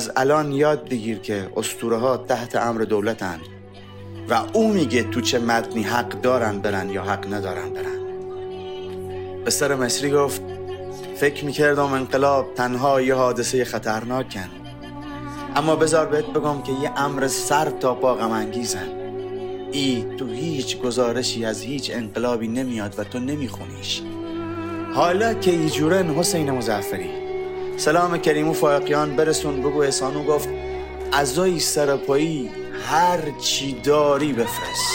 از الان یاد بگیر که اسطوره ها تحت امر دولتن و او میگه تو چه متنی حق دارن برن یا حق ندارن برن. بستر مصری گفت فکر می‌کردم انقلاب تنها یه حادثه خطرناکن. اما بذار بهت بگم که یه امر سر تا پا غم انگیزن ای تو هیچ گزارشی از هیچ انقلابی نمیاد و تو نمیخونیش. حالا که ایجورن حسین مزفری سلام کریم و فایقیان برسون بگو احسانو گفت ازای سرپایی هر چی داری بفرست.